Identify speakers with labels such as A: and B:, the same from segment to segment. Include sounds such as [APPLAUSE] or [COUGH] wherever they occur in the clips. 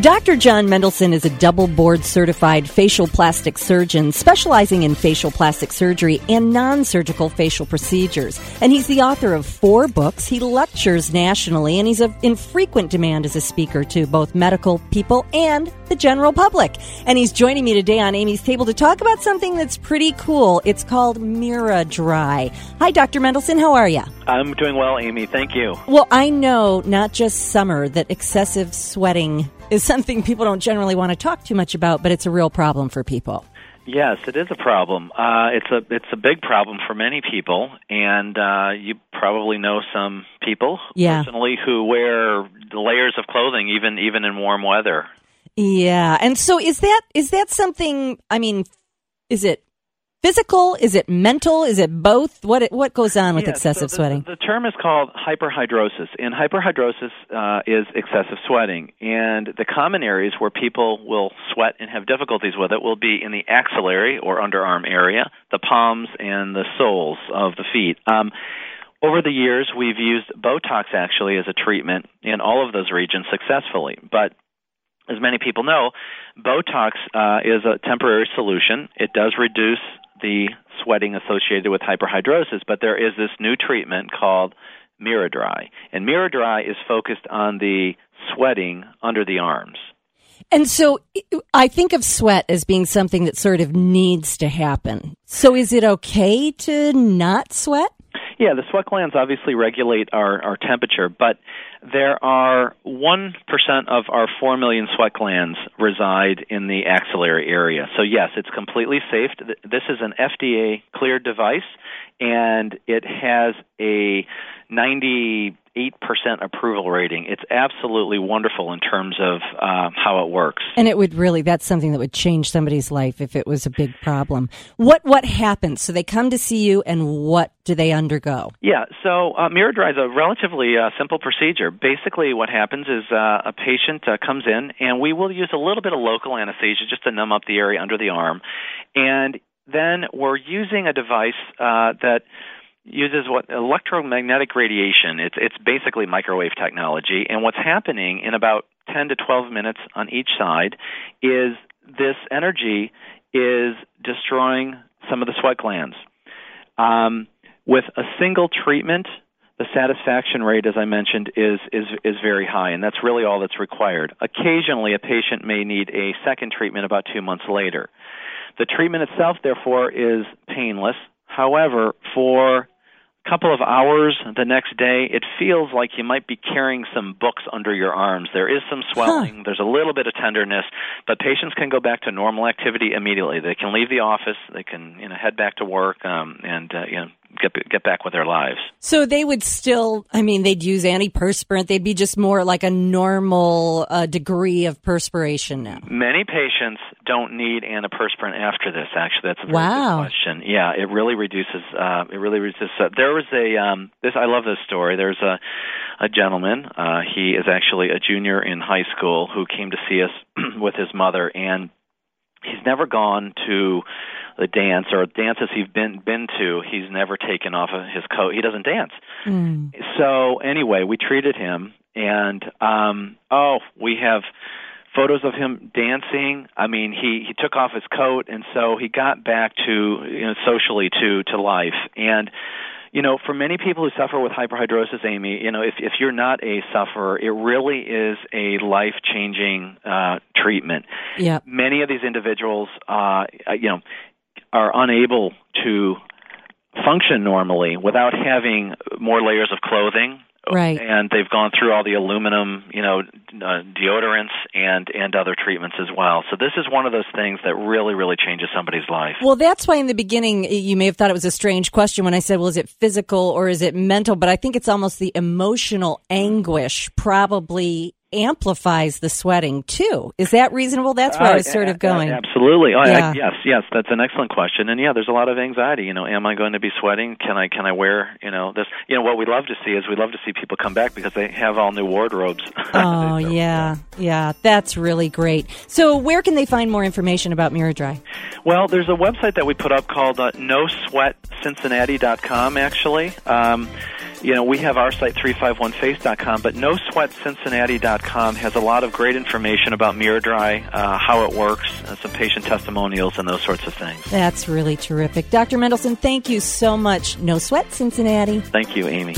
A: Dr. John Mendelsohn is a double board certified facial plastic surgeon specializing in facial plastic surgery and non surgical facial procedures. And he's the author of four books. He lectures nationally and he's in frequent demand as a speaker to both medical people and the general public. And he's joining me today on Amy's Table to talk about something that's pretty cool. It's called Miradry. Hi, Dr. Mendelsohn. How are you?
B: I'm doing well, Amy. Thank you.
A: Well, I know not just summer that excessive sweating is something people don't generally want to talk too much about, but it's a real problem for people.
B: Yes, it is a problem. Uh, it's a it's a big problem for many people, and uh, you probably know some people
A: yeah.
B: personally who wear layers of clothing even even in warm weather.
A: Yeah, and so is that is that something? I mean, is it physical? Is it mental? Is it both? What what goes on with excessive
B: so the,
A: sweating?
B: The term is called hyperhidrosis, and hyperhidrosis uh, is excessive sweating. And the common areas where people will sweat and have difficulties with it will be in the axillary or underarm area, the palms, and the soles of the feet. Um, over the years, we've used Botox actually as a treatment in all of those regions successfully, but as many people know, Botox uh, is a temporary solution. It does reduce the sweating associated with hyperhidrosis, but there is this new treatment called Miradry. And Miradry is focused on the sweating under the arms.
A: And so I think of sweat as being something that sort of needs to happen. So is it okay to not sweat?
B: Yeah, the sweat glands obviously regulate our, our temperature, but there are 1% of our 4 million sweat glands reside in the axillary area. So, yes, it's completely safe. This is an FDA cleared device, and it has a 98% approval rating. It's absolutely wonderful in terms of uh, how it works.
A: And it would really, that's something that would change somebody's life if it was a big problem. What, what happens? So they come to see you, and what do they undergo?
B: Yeah, so uh, Miradry is a relatively uh, simple procedure. Basically, what happens is uh, a patient uh, comes in, and we will use a little bit of local anesthesia just to numb up the area under the arm. And then we're using a device uh, that uses what electromagnetic radiation. It's it's basically microwave technology, and what's happening in about 10 to 12 minutes on each side is this energy is destroying some of the sweat glands. Um, with a single treatment, the satisfaction rate, as I mentioned, is, is, is very high, and that's really all that's required. Occasionally, a patient may need a second treatment about two months later. The treatment itself, therefore, is painless. However, for couple of hours the next day, it feels like you might be carrying some books under your arms. There is some swelling, huh. there's a little bit of tenderness, but patients can go back to normal activity immediately. They can leave the office, they can you know head back to work, um, and uh, you know get get back with their lives.
A: So they would still, I mean, they'd use antiperspirant. They'd be just more like a normal uh, degree of perspiration now.
B: Many patients don't need antiperspirant after this. Actually, that's a very
A: wow.
B: good question. Yeah, it really reduces. Uh, it really reduces. Uh, there was a um, this. I love this story. There's a a gentleman. Uh, he is actually a junior in high school who came to see us [CLEARS THROAT] with his mother and he's never gone to the dance or dances he's been been to he's never taken off of his coat he doesn't dance
A: mm.
B: so anyway we treated him and um oh we have photos of him dancing i mean he he took off his coat and so he got back to you know socially to to life and you know, for many people who suffer with hyperhidrosis, Amy, you know, if if you're not a sufferer, it really is a life changing uh, treatment.
A: Yeah.
B: Many of these individuals, uh, you know, are unable to function normally without having more layers of clothing
A: Right.
B: And they've gone through all the aluminum, you know, uh, deodorants and and other treatments as well. So this is one of those things that really really changes somebody's life.
A: Well, that's why in the beginning you may have thought it was a strange question when I said, "Well, is it physical or is it mental?" But I think it's almost the emotional anguish probably amplifies the sweating too. Is that reasonable? That's where uh, I was sort of going.
B: absolutely. Oh, yeah. I, yes, yes, that's an excellent question. And yeah, there's a lot of anxiety. You know, am I going to be sweating? Can I can I wear you know this? You know, what we love to see is we love to see people come back because they have all new wardrobes. [LAUGHS]
A: Oh yeah, yeah, that's really great. So where can they find more information about Miradry?
B: Well, there's a website that we put up called uh, NoSweatCincinnati.com. Actually. Um, you know, we have our site 351face.com, but NoSweatCincinnati.com has a lot of great information about Miradry, uh, how it works, and some patient testimonials and those sorts of things.
A: That's really terrific. Dr. Mendelsohn, thank you so much. No Sweat Cincinnati.
B: Thank you, Amy.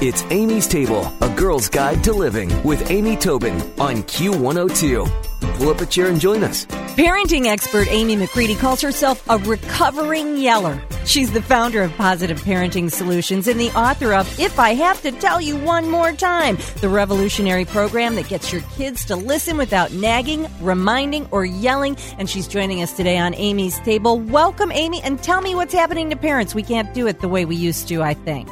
C: It's Amy's Table, a girl's guide to living with Amy Tobin on Q102. Pull up a chair and join us.
A: Parenting expert Amy McCready calls herself a recovering yeller. She's the founder of Positive Parenting Solutions and the author of If I Have to Tell You One More Time, the revolutionary program that gets your kids to listen without nagging, reminding, or yelling. And she's joining us today on Amy's Table. Welcome, Amy, and tell me what's happening to parents. We can't do it the way we used to, I think.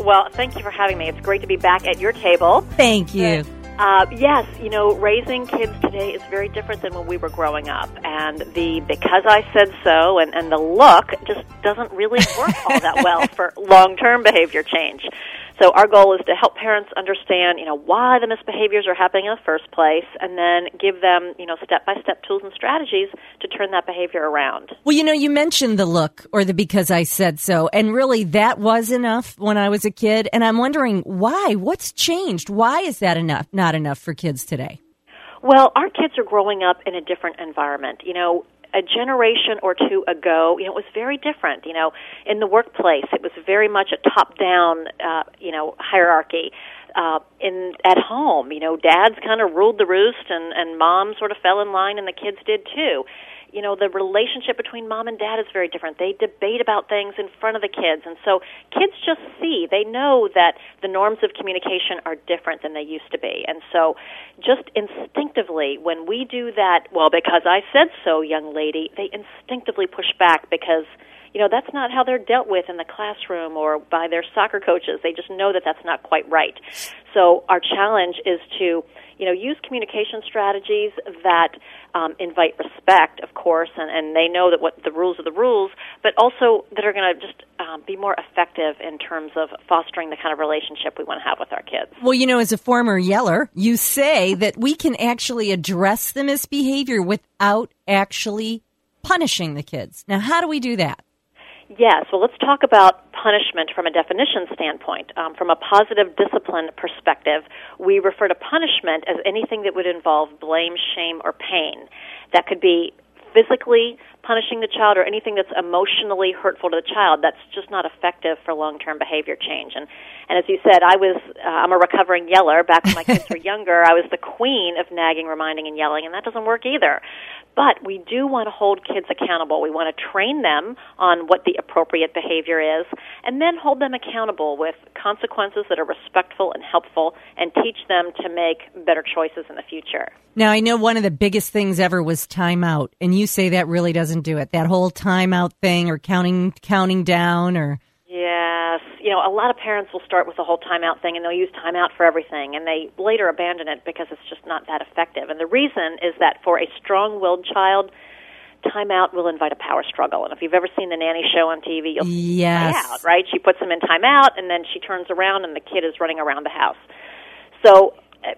D: Well, thank you for having me. It's great to be back at your table.
A: Thank you.
D: Uh, yes, you know, raising kids today is very different than when we were growing up. And the because I said so and, and the look just doesn't really work all that well [LAUGHS] for long term behavior change. So our goal is to help parents understand, you know, why the misbehaviors are happening in the first place, and then give them, you know, step by step tools and strategies to turn that behavior around.
A: Well, you know, you mentioned the look or the because I said so, and really that was enough when I was a kid. And I'm wondering why? What's changed? Why is that enough? Not enough for kids today?
D: Well, our kids are growing up in a different environment. You know, a generation or two ago, you know, it was very different. You know, in the workplace, it was very much a top-down, uh, you know, hierarchy. Uh, in at home, you know, dads kind of ruled the roost, and and mom sort of fell in line, and the kids did too. You know the relationship between mom and dad is very different. They debate about things in front of the kids. And so kids just see they know that the norms of communication are different than they used to be. And so just instinctively when we do that well because i said so young lady they instinctively push back because you know that's not how they're dealt with in the classroom or by their soccer coaches they just know that that's not quite right so our challenge is to you know, use communication strategies that um, invite respect, of course, and, and they know that what the rules are the rules, but also that are going to just um, be more effective in terms of fostering the kind of relationship we want to have with our kids.
A: Well, you know, as a former yeller, you say that we can actually address the misbehavior without actually punishing the kids. Now, how do we do that?
D: Yes. Well, let's talk about punishment from a definition standpoint. Um, from a positive discipline perspective, we refer to punishment as anything that would involve blame, shame, or pain. That could be physically punishing the child or anything that's emotionally hurtful to the child that's just not effective for long-term behavior change and and as you said i was uh, i'm a recovering yeller back when my kids were [LAUGHS] younger i was the queen of nagging reminding and yelling and that doesn't work either but we do want to hold kids accountable. We want to train them on what the appropriate behavior is and then hold them accountable with consequences that are respectful and helpful and teach them to make better choices in the future.
A: Now, I know one of the biggest things ever was timeout, and you say that really doesn't do it. That whole timeout thing or counting counting down or
D: Yes. You know, a lot of parents will start with the whole timeout thing and they'll use timeout for everything and they later abandon it because it's just not that effective. And the reason is that for a strong willed child, timeout will invite a power struggle. And if you've ever seen the nanny show on TV, you'll
A: yes.
D: see out, right? She puts them in timeout and then she turns around and the kid is running around the house. So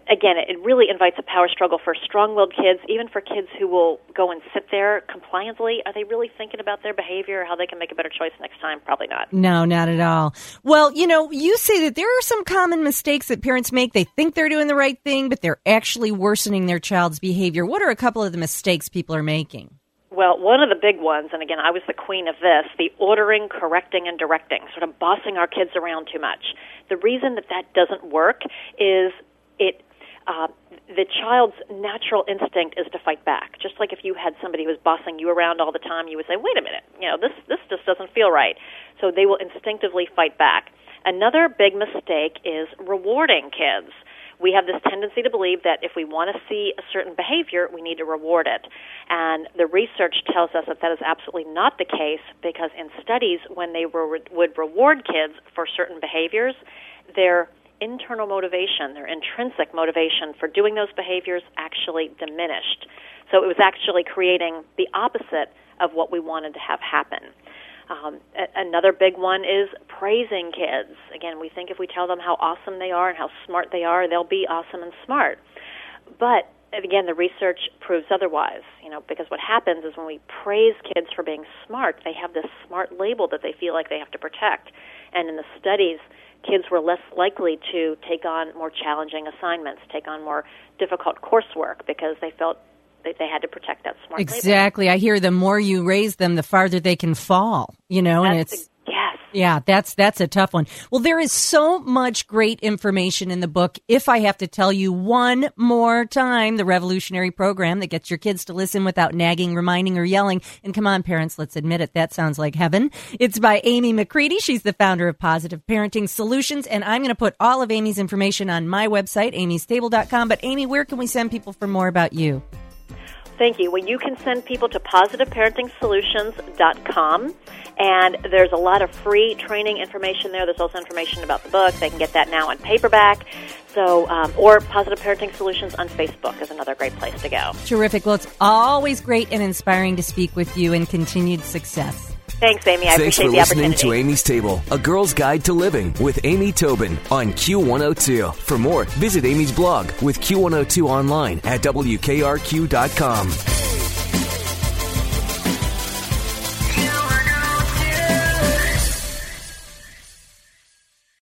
D: again, it really invites a power struggle for strong-willed kids, even for kids who will go and sit there compliantly. Are they really thinking about their behavior, or how they can make a better choice next time? Probably not.
A: No, not at all. Well, you know, you say that there are some common mistakes that parents make. They think they're doing the right thing, but they're actually worsening their child's behavior. What are a couple of the mistakes people are making?
D: Well, one of the big ones, and again, I was the queen of this, the ordering, correcting, and directing, sort of bossing our kids around too much. The reason that that doesn't work is it uh, the child's natural instinct is to fight back. Just like if you had somebody who was bossing you around all the time, you would say, "Wait a minute, you know this this just doesn't feel right." So they will instinctively fight back. Another big mistake is rewarding kids. We have this tendency to believe that if we want to see a certain behavior, we need to reward it. And the research tells us that that is absolutely not the case because in studies, when they were, would reward kids for certain behaviors, their internal motivation, their intrinsic motivation for doing those behaviors actually diminished. So it was actually creating the opposite of what we wanted to have happen. Um, a- another big one is praising kids. Again, we think if we tell them how awesome they are and how smart they are, they'll be awesome and smart. But again, the research proves otherwise. You know, because what happens is when we praise kids for being smart, they have this smart label that they feel like they have to protect. And in the studies, kids were less likely to take on more challenging assignments, take on more difficult coursework because they felt that they had to protect that smart
A: exactly
D: label.
A: i hear the more you raise them the farther they can fall you know
D: That's
A: and it's yeah that's that's a tough one. Well there is so much great information in the book. If i have to tell you one more time the revolutionary program that gets your kids to listen without nagging reminding or yelling. And come on parents let's admit it. That sounds like heaven. It's by amy mccready. She's the founder of positive parenting solutions. And i'm going to put all of amy's information on my website amystable.com but amy where can we send people for more about you
D: Thank you. Well, you can send people to positiveparenting.solutions.com, and there's a lot of free training information there. There's also information about the book. They can get that now on paperback. So, um, or Positive Parenting Solutions on Facebook is another great place to go.
A: Terrific. Well, it's always great and inspiring to speak with you, and continued success.
D: Thanks, Amy. I
C: Thanks
D: appreciate
C: for
D: the
C: listening
D: opportunity.
C: to Amy's Table, a girl's guide to living with Amy Tobin on Q102. For more, visit Amy's blog with Q102 online at WKRQ.com.